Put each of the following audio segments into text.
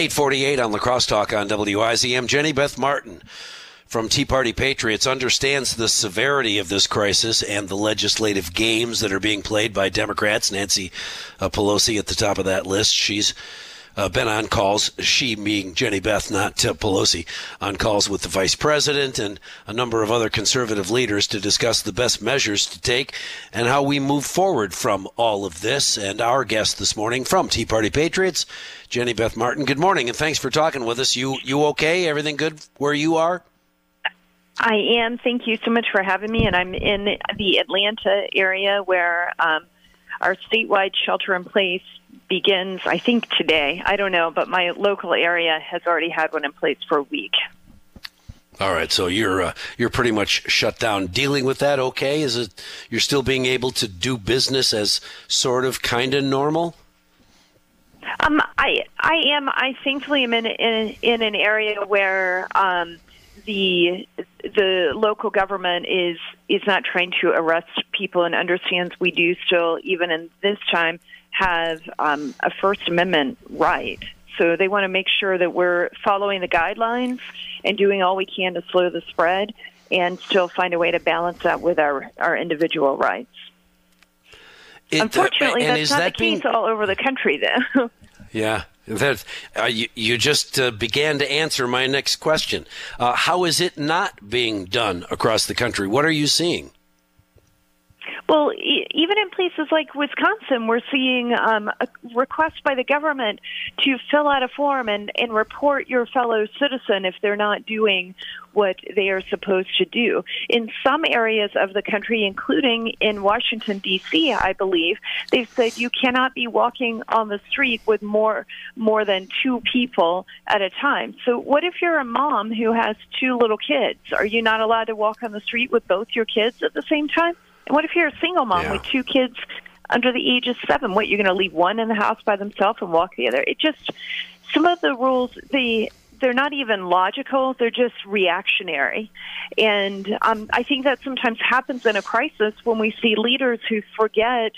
848 on La Crosse Talk on WIZM. Jenny Beth Martin from Tea Party Patriots understands the severity of this crisis and the legislative games that are being played by Democrats. Nancy uh, Pelosi at the top of that list. She's uh, been on calls, she being Jenny Beth, not uh, Pelosi, on calls with the vice president and a number of other conservative leaders to discuss the best measures to take and how we move forward from all of this. And our guest this morning from Tea Party Patriots, Jenny Beth Martin. Good morning, and thanks for talking with us. You you okay? Everything good where you are? I am. Thank you so much for having me. And I'm in the Atlanta area where um, our statewide shelter in place begins, I think, today. I don't know, but my local area has already had one in place for a week. All right, so you're uh, you're pretty much shut down. Dealing with that, okay? Is it you're still being able to do business as sort of kind of normal? Um, I I am. I thankfully am in in, in an area where um, the the local government is is not trying to arrest people and understands we do still even in this time have um, a First Amendment right. So they want to make sure that we're following the guidelines and doing all we can to slow the spread and still find a way to balance that with our, our individual rights. It, uh, Unfortunately, uh, that's not that the being... case all over the country, though. yeah. That uh, you, you, just uh, began to answer my next question. Uh, how is it not being done across the country? What are you seeing? Well, even in places like Wisconsin, we're seeing um, a request by the government to fill out a form and, and report your fellow citizen if they're not doing what they are supposed to do. In some areas of the country, including in Washington, D.C., I believe, they've said you cannot be walking on the street with more, more than two people at a time. So, what if you're a mom who has two little kids? Are you not allowed to walk on the street with both your kids at the same time? What if you're a single mom yeah. with two kids under the age of seven? What you're going to leave one in the house by themselves and walk the other? It just some of the rules the they're not even logical they're just reactionary and um, i think that sometimes happens in a crisis when we see leaders who forget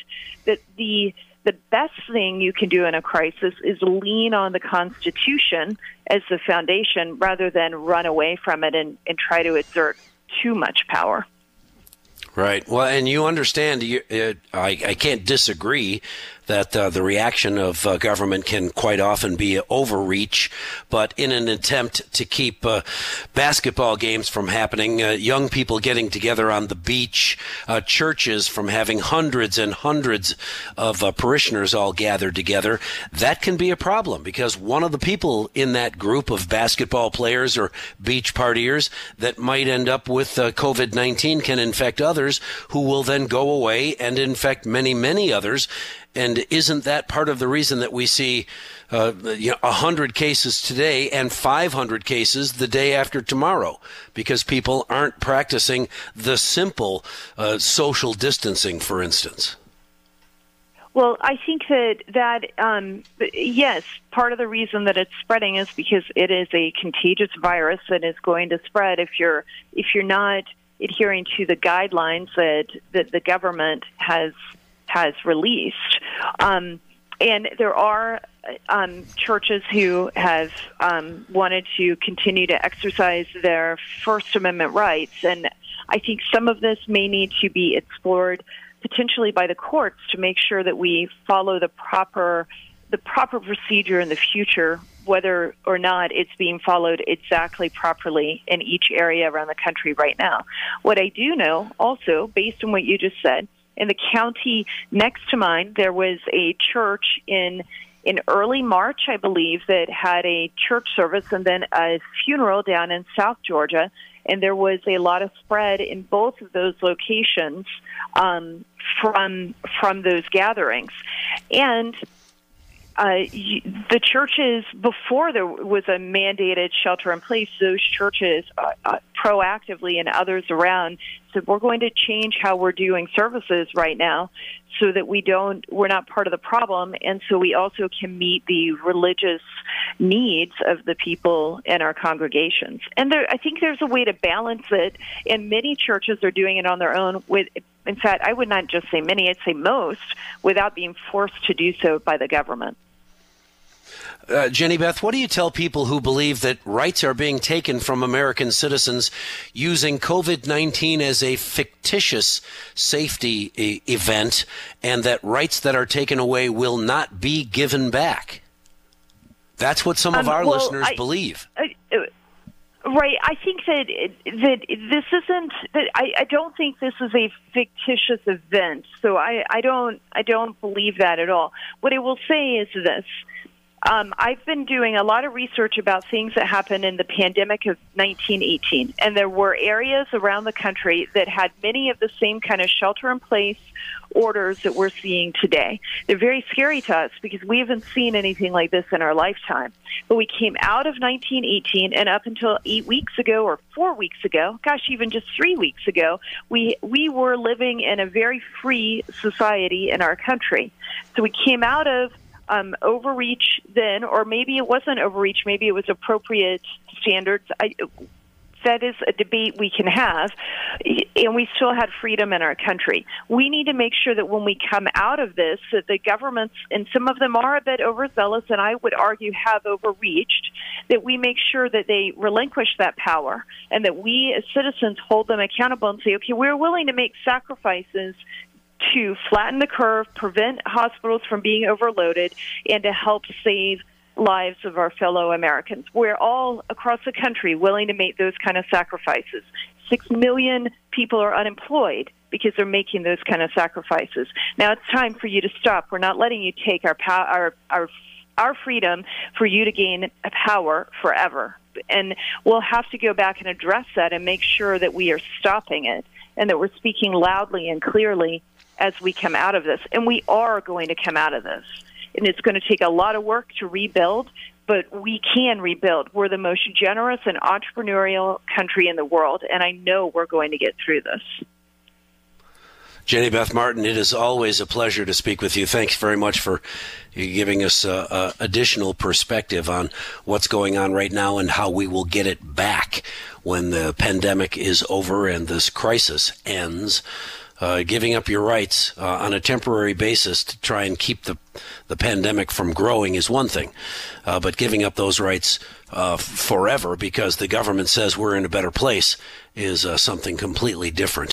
that the the best thing you can do in a crisis is lean on the constitution as the foundation rather than run away from it and, and try to exert too much power Right. Well, and you understand, you, I, I can't disagree that uh, the reaction of uh, government can quite often be overreach, but in an attempt to keep uh, basketball games from happening, uh, young people getting together on the beach, uh, churches from having hundreds and hundreds of parishioners all gathered together, that can be a problem because one of the people in that group of basketball players or beach partiers that might end up with COVID 19 can infect others who will then go away and infect many, many others. And isn't that part of the reason that we see uh, you know, 100 cases today and 500 cases the day after tomorrow? Because people aren't practicing the simple uh, social distancing, for instance. Well, I think that that um, yes, part of the reason that it's spreading is because it is a contagious virus that is going to spread if you're if you're not adhering to the guidelines that that the government has has released. Um, and there are um, churches who have um, wanted to continue to exercise their First Amendment rights. And I think some of this may need to be explored potentially by the courts to make sure that we follow the proper the proper procedure in the future, whether or not it's being followed exactly properly in each area around the country right now. What I do know, also, based on what you just said, in the county next to mine, there was a church in in early March, I believe, that had a church service and then a funeral down in South Georgia, and there was a lot of spread in both of those locations um, from from those gatherings, and uh, the churches before there was a mandated shelter in place, those churches uh, uh, proactively and others around said we're going to change how we're doing services right now, so that we don't we're not part of the problem, and so we also can meet the religious needs of the people in our congregations. And there, I think there's a way to balance it, and many churches are doing it on their own. With in fact, I would not just say many; I'd say most, without being forced to do so by the government. Uh, Jenny Beth, what do you tell people who believe that rights are being taken from American citizens using COVID 19 as a fictitious safety e- event and that rights that are taken away will not be given back? That's what some of um, our well, listeners I, believe. I, Right. I think that that this isn't. That I, I don't think this is a fictitious event. So I, I don't. I don't believe that at all. What I will say is this: um, I've been doing a lot of research about things that happened in the pandemic of 1918, and there were areas around the country that had many of the same kind of shelter in place orders that we're seeing today. They're very scary to us because we haven't seen anything like this in our lifetime. But we came out of 1918, and up until eight weeks ago or four weeks ago, gosh, even just three weeks ago, we we were living in a very free society in our country. So we came out of um, overreach then, or maybe it wasn't overreach, maybe it was appropriate standards. I, that is a debate we can have, and we still had freedom in our country. We need to make sure that when we come out of this, that the governments, and some of them are a bit overzealous, and I would argue have overreached, that we make sure that they relinquish that power, and that we as citizens hold them accountable and say, okay, we're willing to make sacrifices to flatten the curve, prevent hospitals from being overloaded, and to help save lives of our fellow Americans. We're all across the country willing to make those kind of sacrifices. Six million people are unemployed because they're making those kind of sacrifices. Now it's time for you to stop. We're not letting you take our power, our our our freedom for you to gain power forever. And we'll have to go back and address that and make sure that we are stopping it and that we're speaking loudly and clearly as we come out of this. And we are going to come out of this. And it's going to take a lot of work to rebuild, but we can rebuild. We're the most generous and entrepreneurial country in the world, and I know we're going to get through this. Jenny Beth Martin, it is always a pleasure to speak with you. Thanks very much for giving us uh, uh, additional perspective on what's going on right now and how we will get it back when the pandemic is over and this crisis ends uh, giving up your rights uh, on a temporary basis to try and keep the the pandemic from growing is one thing, uh, but giving up those rights uh, forever because the government says we're in a better place is uh, something completely different.